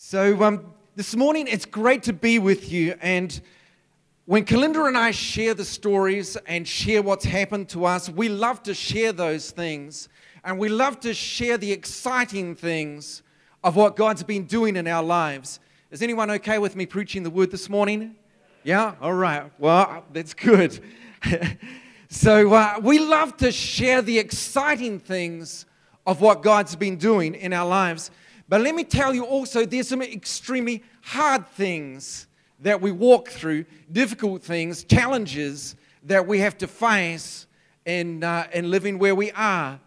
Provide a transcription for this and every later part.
So, um, this morning it's great to be with you. And when Kalinda and I share the stories and share what's happened to us, we love to share those things. And we love to share the exciting things of what God's been doing in our lives. Is anyone okay with me preaching the word this morning? Yeah? All right. Well, that's good. so, uh, we love to share the exciting things of what God's been doing in our lives. But let me tell you also, there's some extremely hard things that we walk through, difficult things, challenges that we have to face in, uh, in living where we are.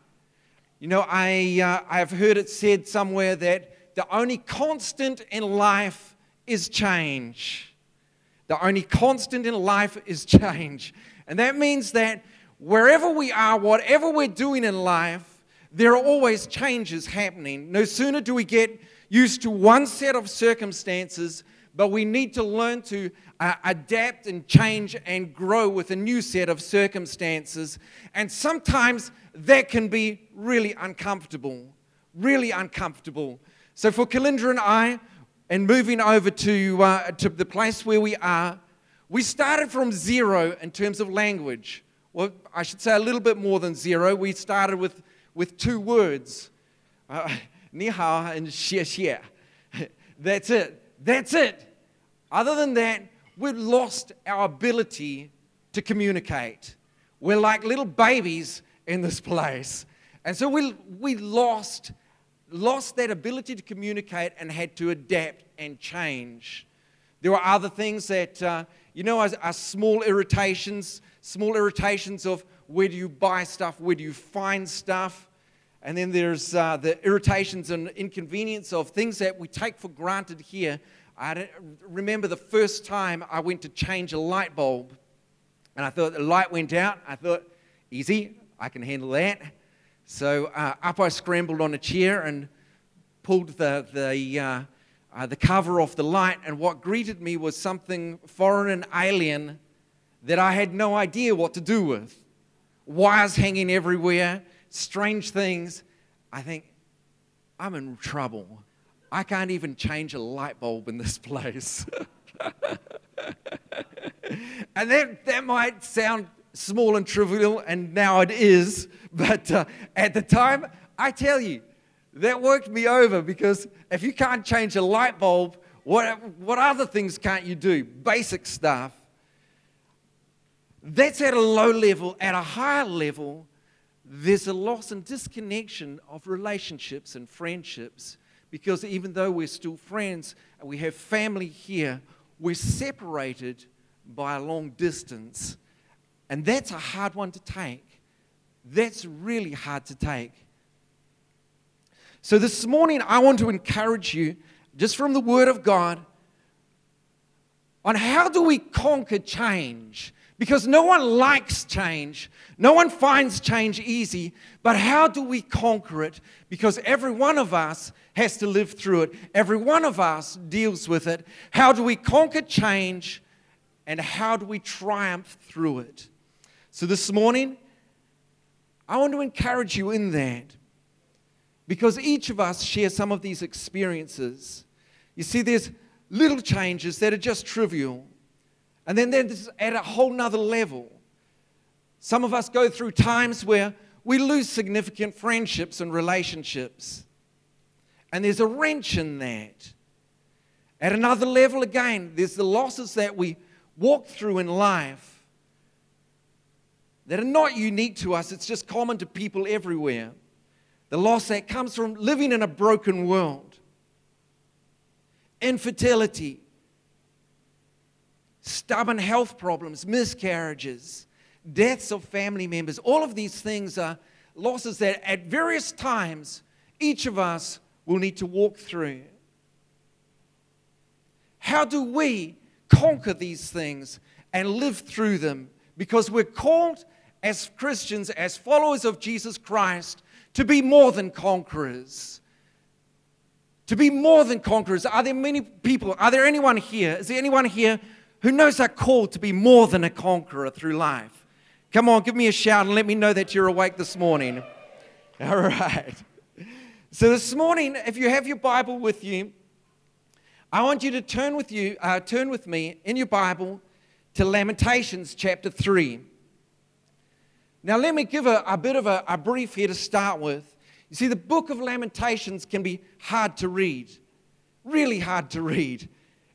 You know, I, uh, I've heard it said somewhere that the only constant in life is change. The only constant in life is change. And that means that wherever we are, whatever we're doing in life, there are always changes happening. No sooner do we get used to one set of circumstances, but we need to learn to uh, adapt and change and grow with a new set of circumstances. And sometimes that can be really uncomfortable, really uncomfortable. So for Kalinda and I, and moving over to, uh, to the place where we are, we started from zero in terms of language. Well, I should say a little bit more than zero. We started with with two words uh, ni hao and xie xie. That's it. That's it. Other than that, we've lost our ability to communicate. We're like little babies in this place. And so we, we lost, lost that ability to communicate and had to adapt and change. There were other things that, uh, you know, are, are small irritations, small irritations of where do you buy stuff? Where do you find stuff? And then there's uh, the irritations and inconvenience of things that we take for granted here. I remember the first time I went to change a light bulb, and I thought the light went out. I thought, easy, I can handle that. So uh, up I scrambled on a chair and pulled the, the, uh, uh, the cover off the light, and what greeted me was something foreign and alien that I had no idea what to do with wires hanging everywhere, strange things. I think, I'm in trouble. I can't even change a light bulb in this place. and that, that might sound small and trivial, and now it is, but uh, at the time, I tell you, that worked me over because if you can't change a light bulb, what, what other things can't you do? Basic stuff. That's at a low level. At a higher level, there's a loss and disconnection of relationships and friendships because even though we're still friends and we have family here, we're separated by a long distance. And that's a hard one to take. That's really hard to take. So this morning, I want to encourage you, just from the Word of God, on how do we conquer change? Because no one likes change. No one finds change easy. But how do we conquer it? Because every one of us has to live through it, every one of us deals with it. How do we conquer change? And how do we triumph through it? So this morning, I want to encourage you in that. Because each of us share some of these experiences. You see, there's little changes that are just trivial. And then there's at a whole nother level. Some of us go through times where we lose significant friendships and relationships. And there's a wrench in that. At another level, again, there's the losses that we walk through in life that are not unique to us, it's just common to people everywhere. The loss that comes from living in a broken world, infertility, stubborn health problems, miscarriages, deaths of family members. All of these things are losses that at various times each of us will need to walk through. How do we conquer these things and live through them? Because we're called as Christians, as followers of Jesus Christ, to be more than conquerors. To be more than conquerors. Are there many people? Are there anyone here? Is there anyone here who knows they're to be more than a conqueror through life. Come on, give me a shout and let me know that you're awake this morning. All right. So, this morning, if you have your Bible with you, I want you to turn with you, uh, turn with me in your Bible to Lamentations chapter 3. Now, let me give a, a bit of a, a brief here to start with. You see, the book of Lamentations can be hard to read, really hard to read.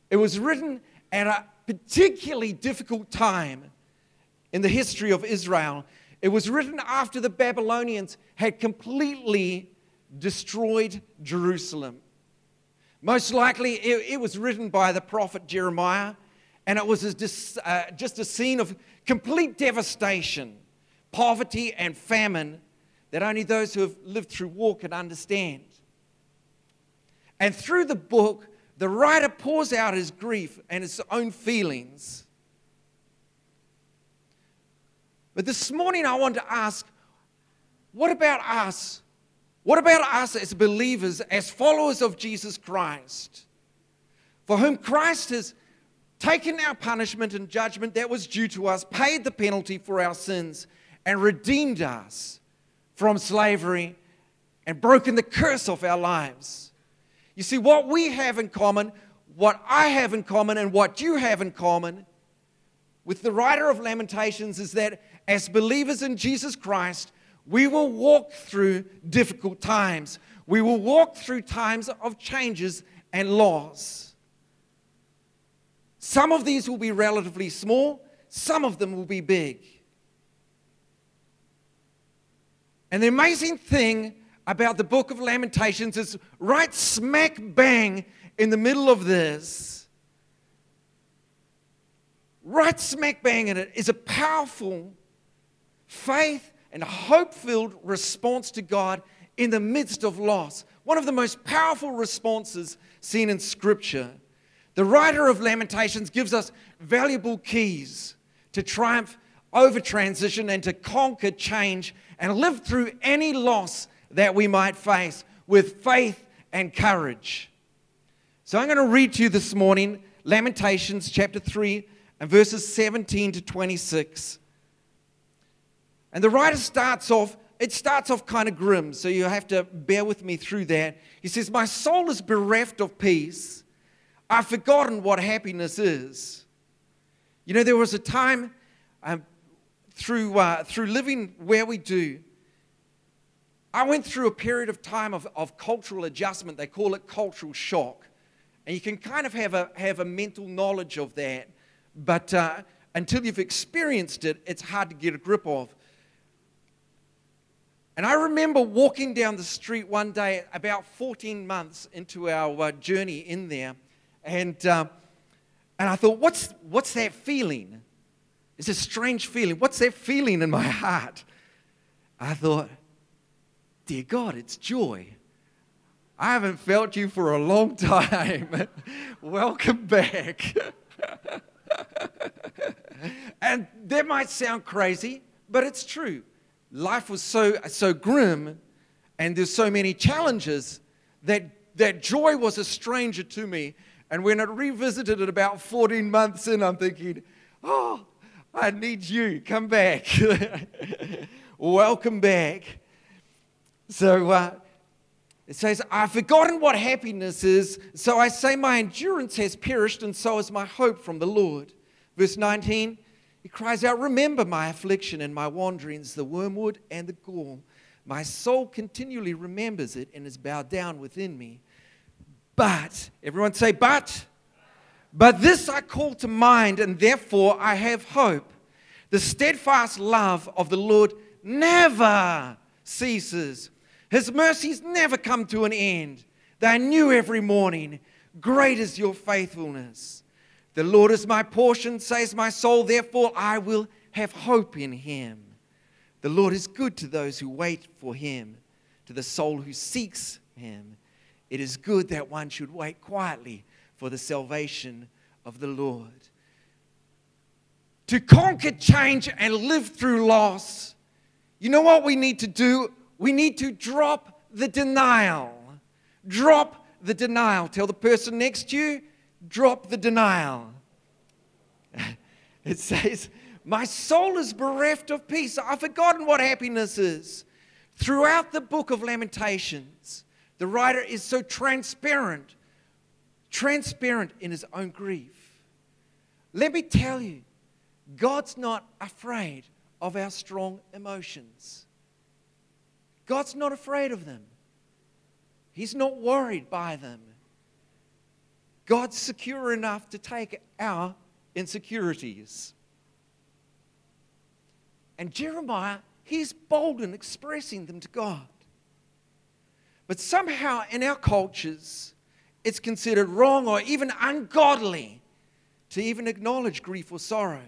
It was written at a particularly difficult time in the history of Israel. It was written after the Babylonians had completely destroyed Jerusalem. Most likely, it, it was written by the prophet Jeremiah, and it was a, uh, just a scene of complete devastation, poverty, and famine that only those who have lived through war can understand. And through the book, the writer pours out his grief and his own feelings. But this morning, I want to ask what about us? What about us as believers, as followers of Jesus Christ, for whom Christ has taken our punishment and judgment that was due to us, paid the penalty for our sins, and redeemed us from slavery and broken the curse of our lives? You see, what we have in common, what I have in common, and what you have in common with the writer of Lamentations is that as believers in Jesus Christ, we will walk through difficult times. We will walk through times of changes and loss. Some of these will be relatively small, some of them will be big. And the amazing thing about the book of Lamentations is right smack bang in the middle of this, right smack bang in it, is a powerful faith and hope filled response to God in the midst of loss. One of the most powerful responses seen in Scripture. The writer of Lamentations gives us valuable keys to triumph over transition and to conquer change and live through any loss that we might face with faith and courage. So I'm going to read to you this morning Lamentations chapter 3 and verses 17 to 26. And the writer starts off, it starts off kind of grim, so you have to bear with me through that. He says, My soul is bereft of peace. I've forgotten what happiness is. You know, there was a time um, through, uh, through living where we do, I went through a period of time of, of cultural adjustment. They call it cultural shock. And you can kind of have a, have a mental knowledge of that. But uh, until you've experienced it, it's hard to get a grip of. And I remember walking down the street one day, about 14 months into our uh, journey in there, and, uh, and I thought, what's, what's that feeling? It's a strange feeling. What's that feeling in my heart? I thought, dear God, it's joy. I haven't felt you for a long time. Welcome back. and that might sound crazy, but it's true life was so, so grim and there's so many challenges that, that joy was a stranger to me. And when I revisited it about 14 months in, I'm thinking, oh, I need you. Come back. Welcome back. So uh, it says, I've forgotten what happiness is, so I say my endurance has perished, and so is my hope from the Lord. Verse 19, he cries out, Remember my affliction and my wanderings, the wormwood and the gall. My soul continually remembers it and is bowed down within me. But, everyone say, but. But this I call to mind, and therefore I have hope. The steadfast love of the Lord never ceases. His mercies never come to an end. They are new every morning. Great is your faithfulness. The Lord is my portion, says my soul, therefore I will have hope in him. The Lord is good to those who wait for him, to the soul who seeks him. It is good that one should wait quietly for the salvation of the Lord. To conquer change and live through loss, you know what we need to do? We need to drop the denial. Drop the denial. Tell the person next to you, drop the denial. It says, My soul is bereft of peace. I've forgotten what happiness is. Throughout the book of Lamentations, the writer is so transparent, transparent in his own grief. Let me tell you, God's not afraid of our strong emotions. God's not afraid of them. He's not worried by them. God's secure enough to take our insecurities. And Jeremiah, he's bold in expressing them to God. But somehow in our cultures, it's considered wrong or even ungodly to even acknowledge grief or sorrow.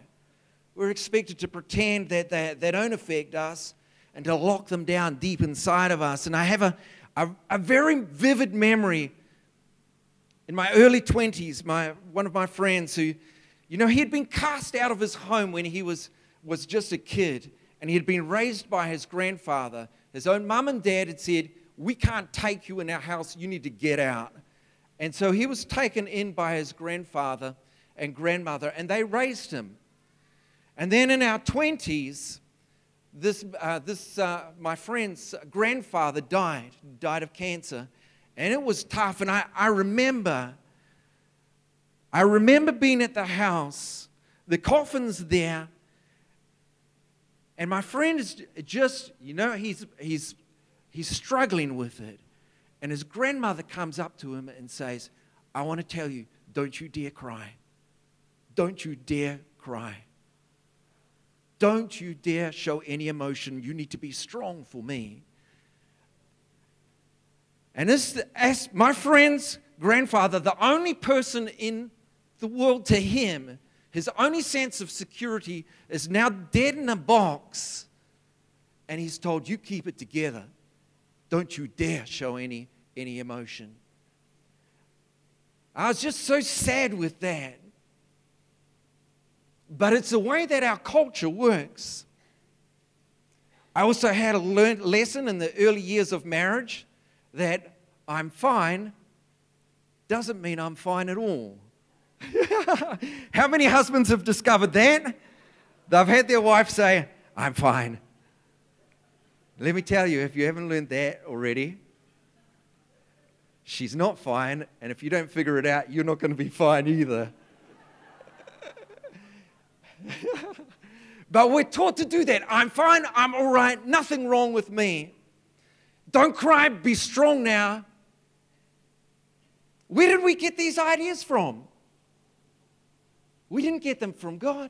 We're expected to pretend that they, they don't affect us and to lock them down deep inside of us. And I have a, a, a very vivid memory in my early 20s, my, one of my friends who, you know, he had been cast out of his home when he was, was just a kid, and he had been raised by his grandfather. His own mum and dad had said, We can't take you in our house, you need to get out. And so he was taken in by his grandfather and grandmother, and they raised him. And then in our 20s, this, uh, this uh, my friend's grandfather died, died of cancer. And it was tough. And I, I remember, I remember being at the house, the coffin's there, and my friend is just, you know, he's, he's, he's struggling with it. And his grandmother comes up to him and says, I want to tell you, don't you dare cry. Don't you dare cry. Don't you dare show any emotion. You need to be strong for me. And as, as my friend's grandfather, the only person in the world to him, his only sense of security is now dead in a box. And he's told, You keep it together. Don't you dare show any, any emotion. I was just so sad with that. But it's the way that our culture works. I also had a learned lesson in the early years of marriage that I'm fine doesn't mean I'm fine at all. How many husbands have discovered that? They've had their wife say, I'm fine. Let me tell you, if you haven't learned that already, she's not fine, and if you don't figure it out, you're not going to be fine either. but we're taught to do that. I'm fine, I'm all right, nothing wrong with me. Don't cry, be strong now. Where did we get these ideas from? We didn't get them from God.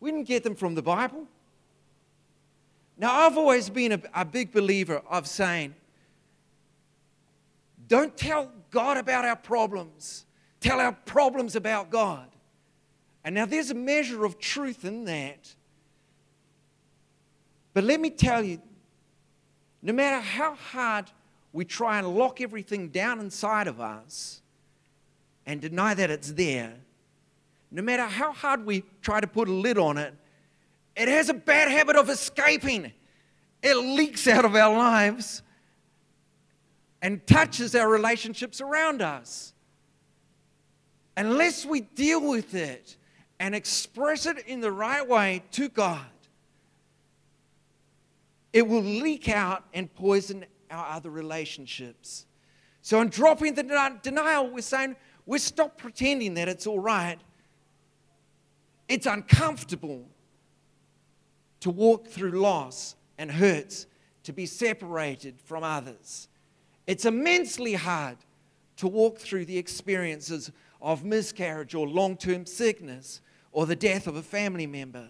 We didn't get them from the Bible. Now, I've always been a, a big believer of saying, don't tell God about our problems, tell our problems about God. And now there's a measure of truth in that. But let me tell you, no matter how hard we try and lock everything down inside of us and deny that it's there, no matter how hard we try to put a lid on it, it has a bad habit of escaping. It leaks out of our lives and touches our relationships around us. Unless we deal with it and express it in the right way to God, it will leak out and poison our other relationships. So, in dropping the denial, we're saying we stop pretending that it's all right. It's uncomfortable to walk through loss and hurts, to be separated from others. It's immensely hard to walk through the experiences of miscarriage or long term sickness or the death of a family member.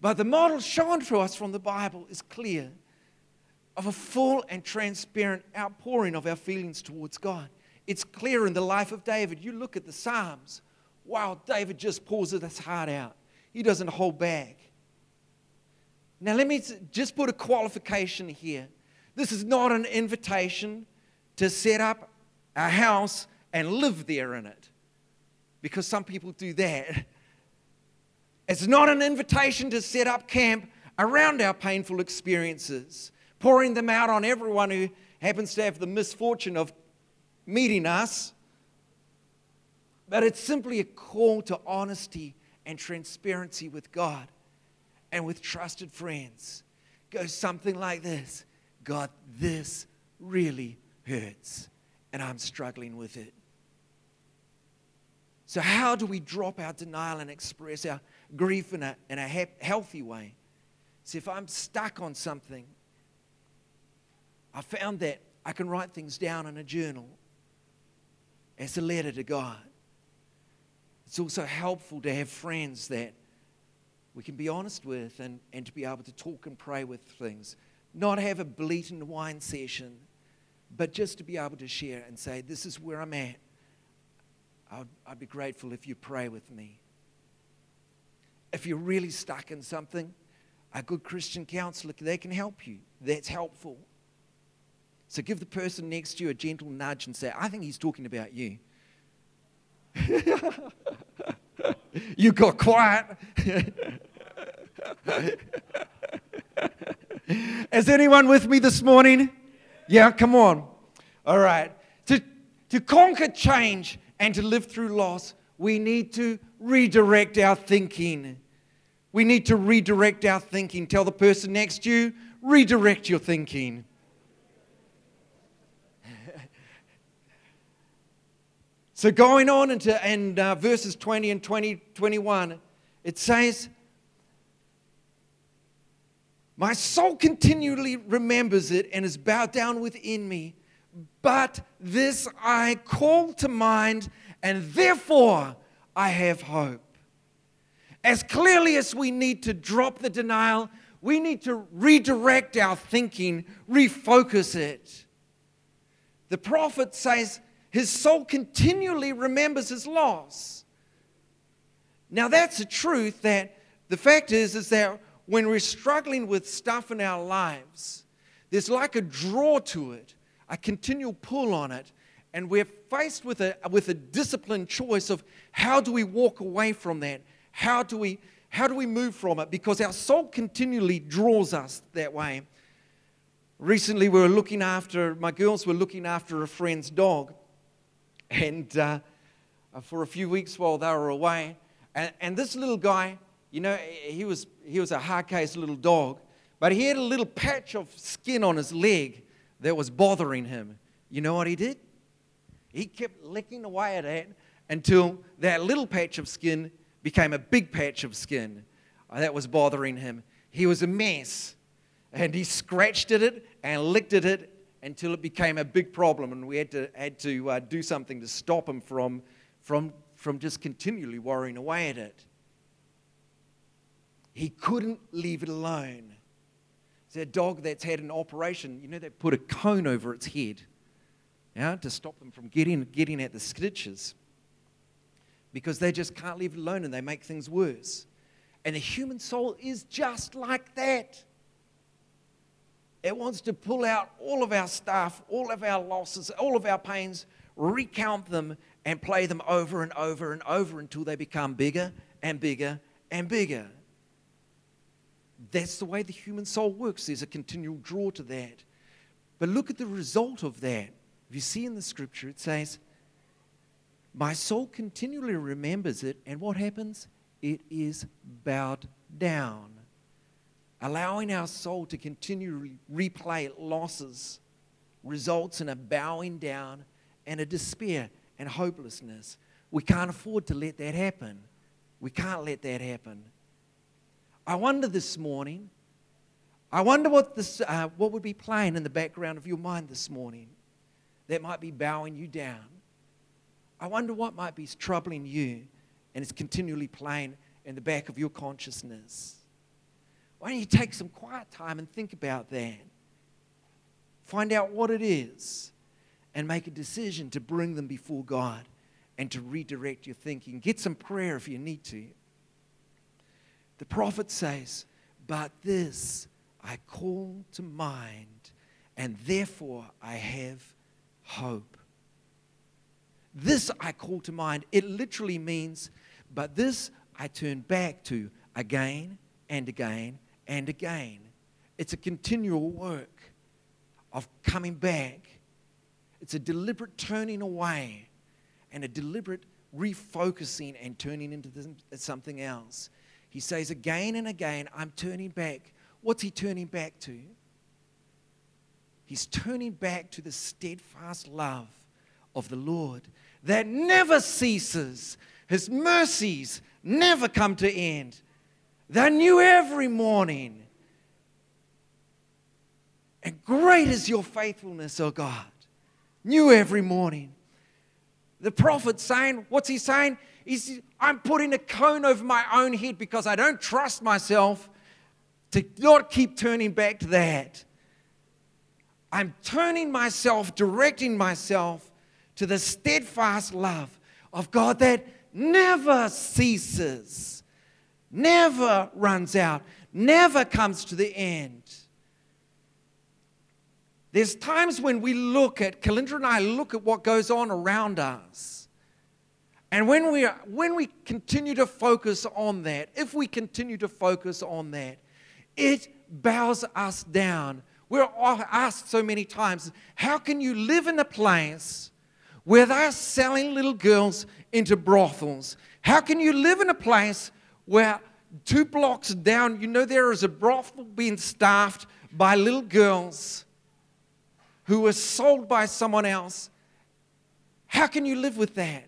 But the model shown to us from the Bible is clear of a full and transparent outpouring of our feelings towards God. It's clear in the life of David. You look at the Psalms. Wow, David just pours his heart out. He doesn't hold back. Now, let me just put a qualification here. This is not an invitation to set up a house and live there in it, because some people do that. It's not an invitation to set up camp around our painful experiences, pouring them out on everyone who happens to have the misfortune of meeting us. But it's simply a call to honesty and transparency with God and with trusted friends. Goes something like this God, this really hurts. and I'm struggling with it. So, how do we drop our denial and express our grief in a, in a he- healthy way? See, if I'm stuck on something, I found that I can write things down in a journal as a letter to God. It's also helpful to have friends that we can be honest with and, and to be able to talk and pray with things. Not have a bleat and whine session, but just to be able to share and say, This is where I'm at. I'd, I'd be grateful if you pray with me. If you're really stuck in something, a good Christian counselor, they can help you. That's helpful. So give the person next to you a gentle nudge and say, I think he's talking about you. you got quiet. Is anyone with me this morning? Yeah, come on. All right. To, to conquer change and to live through loss, we need to redirect our thinking. We need to redirect our thinking. Tell the person next to you, redirect your thinking. so, going on into and uh, verses 20 and 20, 21, it says, My soul continually remembers it and is bowed down within me. But this I call to mind, and therefore I have hope. As clearly as we need to drop the denial, we need to redirect our thinking, refocus it. The prophet says his soul continually remembers his loss. Now, that's a truth that the fact is, is that when we're struggling with stuff in our lives, there's like a draw to it a continual pull on it. And we're faced with a, with a disciplined choice of how do we walk away from that? How do we, how do we move from it? Because our soul continually draws us that way. Recently, we were looking after, my girls were looking after a friend's dog. And uh, for a few weeks while they were away, and, and this little guy, you know, he was, he was a hard case little dog, but he had a little patch of skin on his leg that was bothering him. You know what he did? He kept licking away at it until that little patch of skin became a big patch of skin uh, that was bothering him. He was a mess. And he scratched at it and licked at it until it became a big problem. And we had to, had to uh, do something to stop him from, from, from just continually worrying away at it. He couldn't leave it alone. It's a dog that's had an operation. You know, they put a cone over its head yeah, to stop them from getting, getting at the stitches because they just can't leave it alone and they make things worse. And the human soul is just like that. It wants to pull out all of our stuff, all of our losses, all of our pains, recount them, and play them over and over and over until they become bigger and bigger and bigger. That's the way the human soul works. There's a continual draw to that. But look at the result of that. If you see in the scripture, it says, My soul continually remembers it, and what happens? It is bowed down. Allowing our soul to continually replay losses results in a bowing down and a despair and hopelessness. We can't afford to let that happen. We can't let that happen. I wonder this morning, I wonder what, this, uh, what would be playing in the background of your mind this morning that might be bowing you down. I wonder what might be troubling you and is continually playing in the back of your consciousness. Why don't you take some quiet time and think about that? Find out what it is and make a decision to bring them before God and to redirect your thinking. Get some prayer if you need to. The prophet says, But this I call to mind, and therefore I have hope. This I call to mind. It literally means, but this I turn back to again and again and again. It's a continual work of coming back. It's a deliberate turning away and a deliberate refocusing and turning into something else. He says again and again, I'm turning back. What's he turning back to? He's turning back to the steadfast love of the Lord that never ceases. His mercies never come to end. They're new every morning. And great is your faithfulness, O God. New every morning. The prophet saying, what's he saying? He's, I'm putting a cone over my own head because I don't trust myself to not keep turning back to that. I'm turning myself, directing myself to the steadfast love of God that never ceases, never runs out, never comes to the end. There's times when we look at, Kalinda and I look at what goes on around us. And when we, when we continue to focus on that, if we continue to focus on that, it bows us down. We're asked so many times, how can you live in a place where they're selling little girls into brothels? How can you live in a place where two blocks down, you know, there is a brothel being staffed by little girls who were sold by someone else? How can you live with that?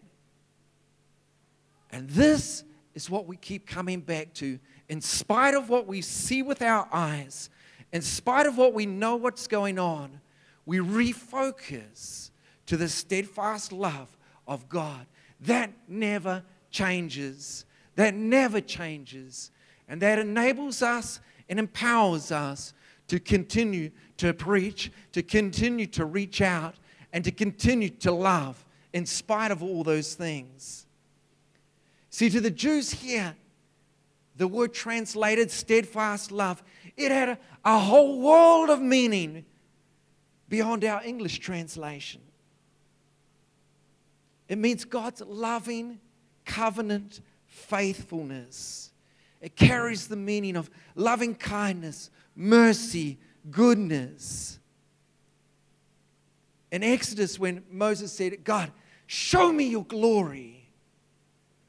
And this is what we keep coming back to. In spite of what we see with our eyes, in spite of what we know what's going on, we refocus to the steadfast love of God. That never changes. That never changes. And that enables us and empowers us to continue to preach, to continue to reach out, and to continue to love in spite of all those things. See, to the Jews here, the word translated steadfast love, it had a, a whole world of meaning beyond our English translation. It means God's loving covenant faithfulness. It carries the meaning of loving kindness, mercy, goodness. In Exodus, when Moses said, God, show me your glory,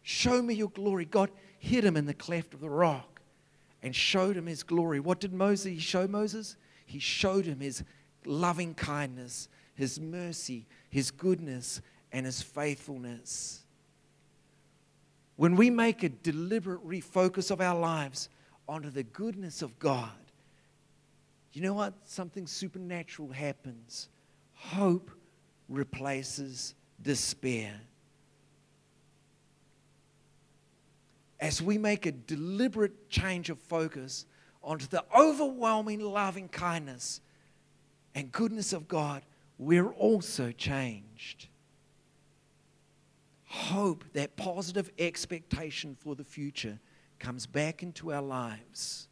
show me your glory, God hid him in the cleft of the rock and showed him his glory. What did Moses show Moses? He showed him his loving kindness, his mercy, his goodness, and his faithfulness. When we make a deliberate refocus of our lives onto the goodness of God, you know what? Something supernatural happens. Hope replaces despair. As we make a deliberate change of focus onto the overwhelming loving kindness and goodness of God, we're also changed hope, that positive expectation for the future comes back into our lives.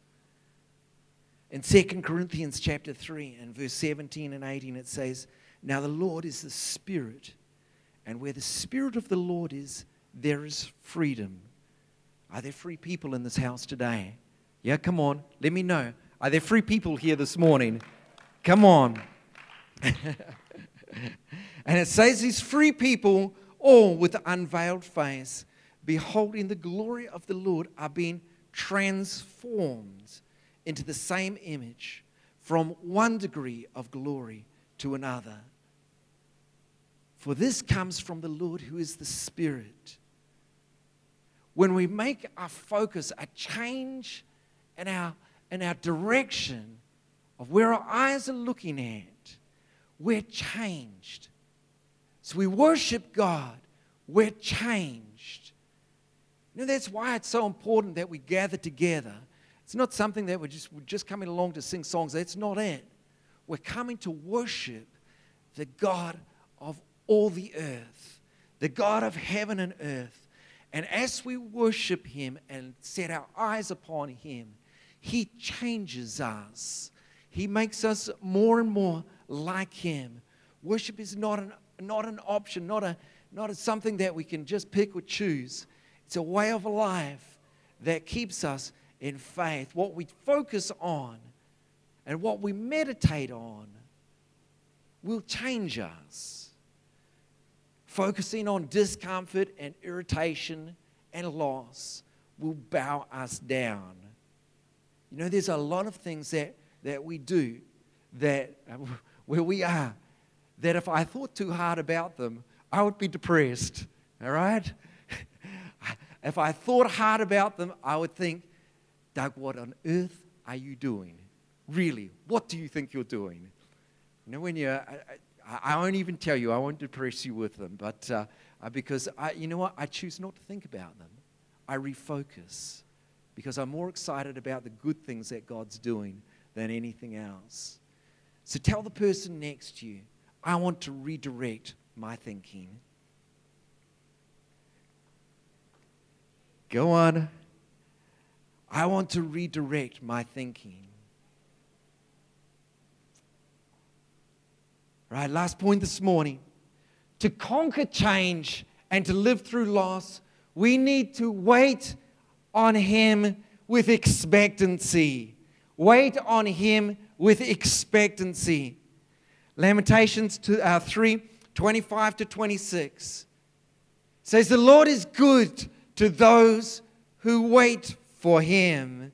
In 2 Corinthians chapter 3 and verse 17 and 18 it says, "Now the Lord is the Spirit, and where the Spirit of the Lord is, there is freedom." Are there free people in this house today? Yeah, come on. Let me know. Are there free people here this morning? Come on. and it says these free people all with unveiled face, beholding the glory of the Lord, are being transformed into the same image from one degree of glory to another. For this comes from the Lord who is the Spirit. When we make our focus a change in our, in our direction of where our eyes are looking at, we're changed. So we worship God, we're changed. You know, that's why it's so important that we gather together. It's not something that we're just, we're just coming along to sing songs. That's not it. We're coming to worship the God of all the earth, the God of heaven and earth. And as we worship Him and set our eyes upon Him, He changes us. He makes us more and more like Him. Worship is not an not an option, not, a, not a something that we can just pick or choose. It's a way of life that keeps us in faith. What we focus on and what we meditate on will change us. Focusing on discomfort and irritation and loss will bow us down. You know, there's a lot of things that, that we do that where we are that if I thought too hard about them, I would be depressed. All right? if I thought hard about them, I would think, Doug, what on earth are you doing? Really, what do you think you're doing? You know, when you, uh, uh, I, won't even tell you, I won't depress you with them, but uh, uh, because I, you know what? I choose not to think about them. I refocus because I'm more excited about the good things that God's doing than anything else. So tell the person next to you, I want to redirect my thinking. Go on. I want to redirect my thinking. Right, last point this morning. To conquer change and to live through loss, we need to wait on Him with expectancy. Wait on Him with expectancy. Lamentations uh, 3 25 to 26 says, The Lord is good to those who wait for him.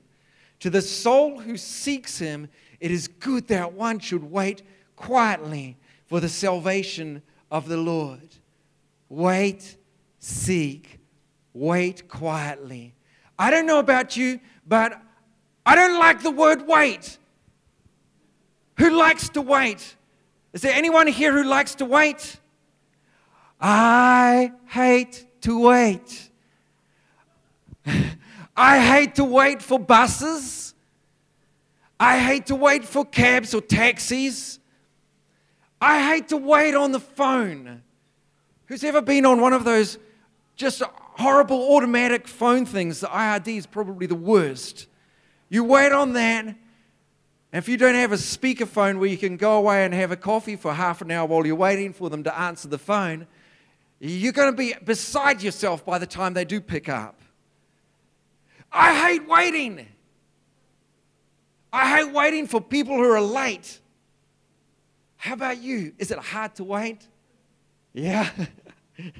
To the soul who seeks him, it is good that one should wait quietly for the salvation of the Lord. Wait, seek, wait quietly. I don't know about you, but I don't like the word wait. Who likes to wait? Is there anyone here who likes to wait? I hate to wait. I hate to wait for buses. I hate to wait for cabs or taxis. I hate to wait on the phone. Who's ever been on one of those just horrible automatic phone things? The IRD is probably the worst. You wait on that, and if you don't have a speakerphone where you can go away and have a coffee for half an hour while you're waiting for them to answer the phone, you're going to be beside yourself by the time they do pick up. I hate waiting. I hate waiting for people who are late. How about you? Is it hard to wait? Yeah. you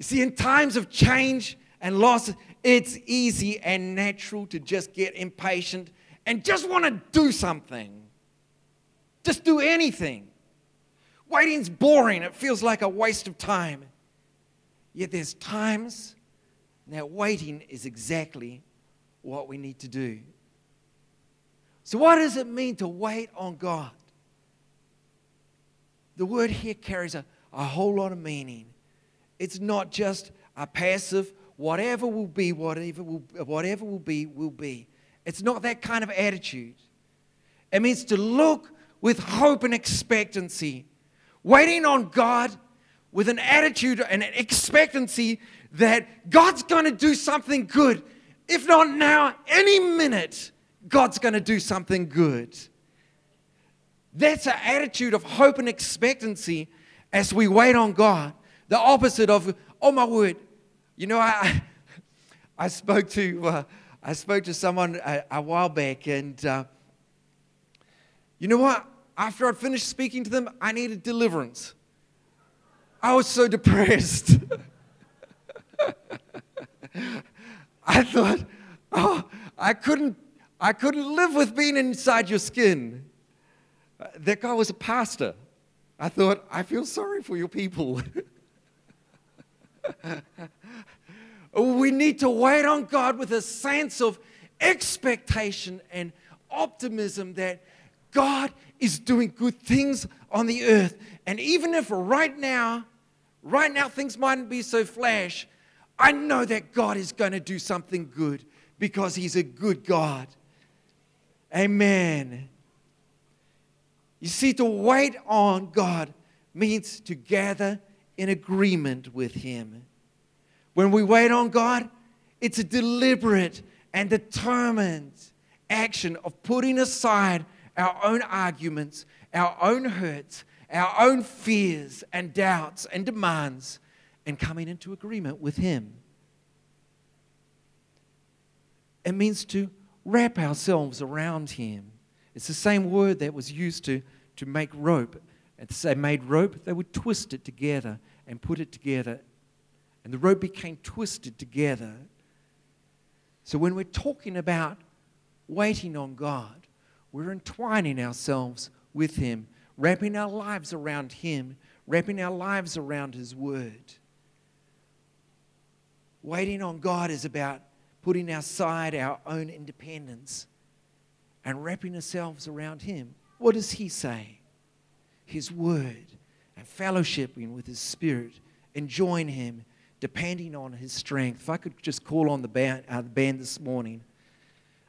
see, in times of change and loss, it's easy and natural to just get impatient and just want to do something. Just do anything. Waiting's boring, it feels like a waste of time. Yet there's times now, waiting is exactly what we need to do. So, what does it mean to wait on God? The word here carries a, a whole lot of meaning. It's not just a passive, whatever will be, whatever will, whatever will be, will be. It's not that kind of attitude. It means to look with hope and expectancy, waiting on God with an attitude and an expectancy that God's going to do something good. If not now, any minute, God's going to do something good. That's an attitude of hope and expectancy as we wait on God. The opposite of, oh my word. You know, I, I spoke to, uh, I spoke to someone a, a while back, and uh, you know what? After I'd finished speaking to them, I needed deliverance. I was so depressed. I thought, oh, I couldn't, I couldn't live with being inside your skin. That guy was a pastor. I thought, I feel sorry for your people. we need to wait on God with a sense of expectation and optimism that God is doing good things on the earth. And even if right now, right now things mightn't be so flash, I know that God is going to do something good because He's a good God. Amen. You see, to wait on God means to gather in agreement with Him. When we wait on God, it's a deliberate and determined action of putting aside our own arguments, our own hurts, our own fears and doubts and demands and coming into agreement with Him. It means to wrap ourselves around Him. It's the same word that was used to, to make rope. And they made rope, they would twist it together and put it together. And the rope became twisted together. So when we're talking about waiting on God, we're entwining ourselves with Him, wrapping our lives around Him, wrapping our lives around His Word. Waiting on God is about putting aside our own independence and wrapping ourselves around Him. What does He say? His Word and fellowshipping with His Spirit, enjoying Him, depending on His strength. If I could just call on the band, uh, the band this morning,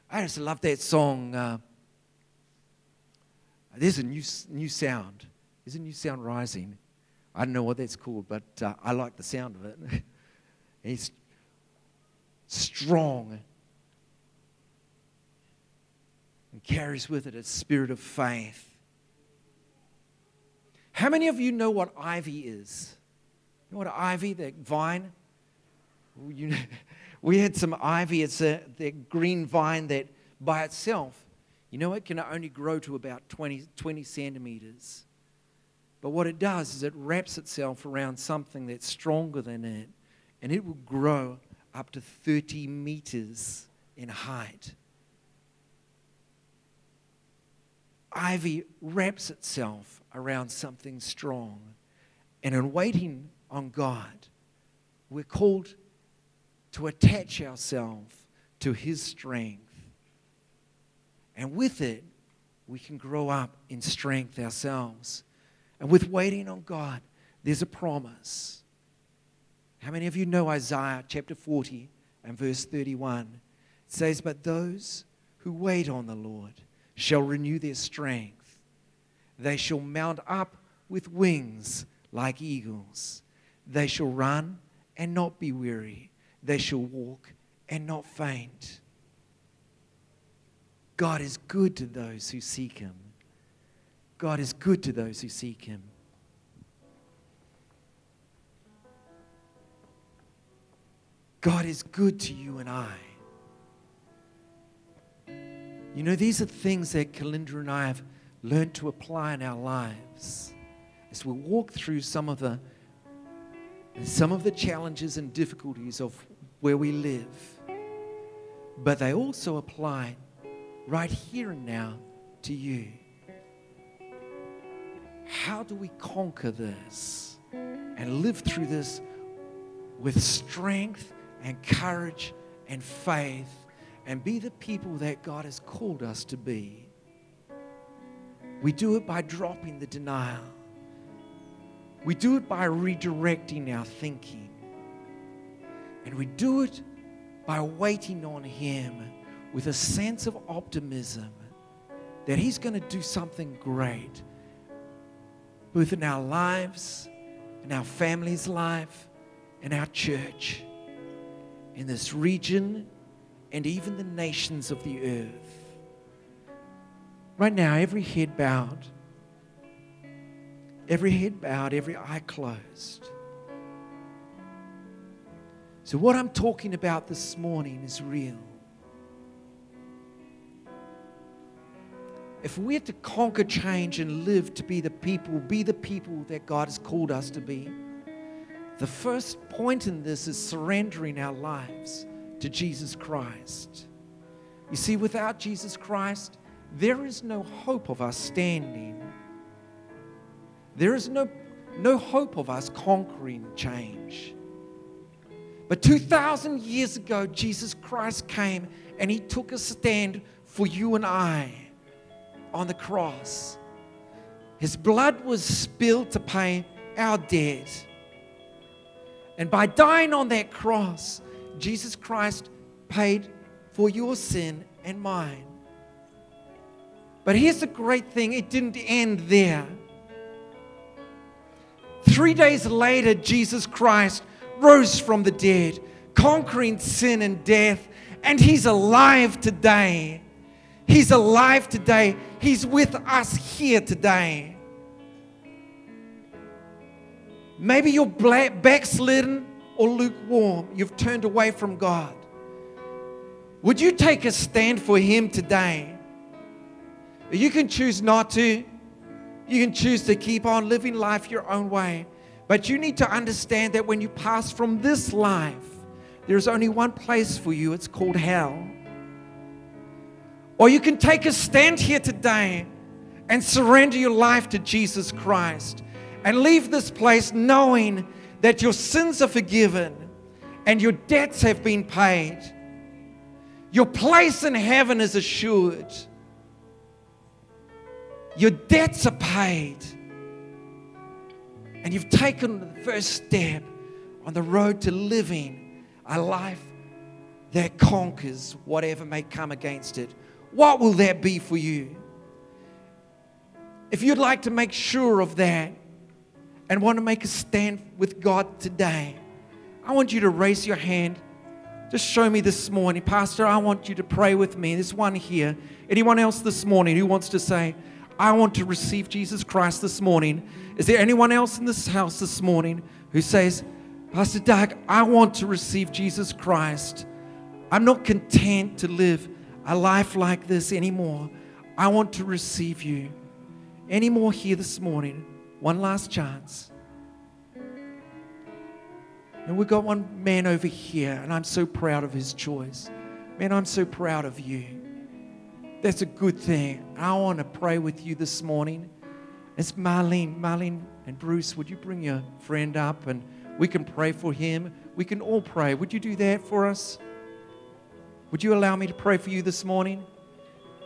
I just love that song. Uh, there's a new, new sound. There's a new sound rising. I don't know what that's called, but uh, I like the sound of it. it's strong and carries with it a spirit of faith. How many of you know what ivy is? You know what ivy, that vine? You know, we had some ivy. It's a that green vine that by itself, you know, it can only grow to about 20, 20 centimeters. But what it does is it wraps itself around something that's stronger than it, and it will grow up to 30 meters in height. Ivy wraps itself around something strong. And in waiting on God, we're called to attach ourselves to His strength. And with it, we can grow up in strength ourselves. And with waiting on God, there's a promise. How many of you know Isaiah chapter 40 and verse 31? It says, But those who wait on the Lord shall renew their strength. They shall mount up with wings like eagles. They shall run and not be weary. They shall walk and not faint. God is good to those who seek Him. God is good to those who seek Him. God is good to you and I. You know, these are things that Kalinda and I have learned to apply in our lives as we walk through some of the some of the challenges and difficulties of where we live. But they also apply right here and now to you. How do we conquer this and live through this with strength and courage and faith and be the people that God has called us to be. We do it by dropping the denial. We do it by redirecting our thinking. And we do it by waiting on Him with a sense of optimism that He's going to do something great, both in our lives, in our family's life, in our church in this region and even the nations of the earth. Right now, every head bowed, every head bowed, every eye closed. So, what I'm talking about this morning is real. If we're to conquer change and live to be the people, be the people that God has called us to be, the first point in this is surrendering our lives to Jesus Christ. You see, without Jesus Christ, there is no hope of us standing. There is no, no hope of us conquering change. But 2,000 years ago, Jesus Christ came and he took a stand for you and I on the cross. His blood was spilled to pay our debt. And by dying on that cross, Jesus Christ paid for your sin and mine. But here's the great thing it didn't end there. Three days later, Jesus Christ rose from the dead, conquering sin and death, and He's alive today. He's alive today. He's with us here today. Maybe you're backslidden or lukewarm. You've turned away from God. Would you take a stand for Him today? You can choose not to. You can choose to keep on living life your own way. But you need to understand that when you pass from this life, there's only one place for you. It's called hell. Or you can take a stand here today and surrender your life to Jesus Christ and leave this place knowing that your sins are forgiven and your debts have been paid. Your place in heaven is assured. Your debts are paid. And you've taken the first step on the road to living a life that conquers whatever may come against it. What will that be for you? If you'd like to make sure of that and want to make a stand with God today, I want you to raise your hand. Just show me this morning. Pastor, I want you to pray with me. There's one here. Anyone else this morning who wants to say, I want to receive Jesus Christ this morning? Is there anyone else in this house this morning who says, Pastor Doug, I want to receive Jesus Christ? I'm not content to live a life like this anymore. I want to receive you. Any more here this morning? One last chance. And we've got one man over here, and I'm so proud of his choice. Man, I'm so proud of you. That's a good thing. I want to pray with you this morning. It's Marlene. Marlene and Bruce, would you bring your friend up and we can pray for him? We can all pray. Would you do that for us? Would you allow me to pray for you this morning?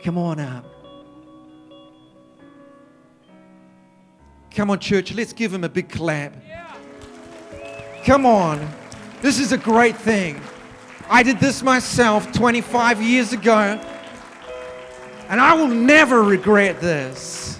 Come on up. Come on, church, let's give him a big clap. Come on. This is a great thing. I did this myself 25 years ago, and I will never regret this.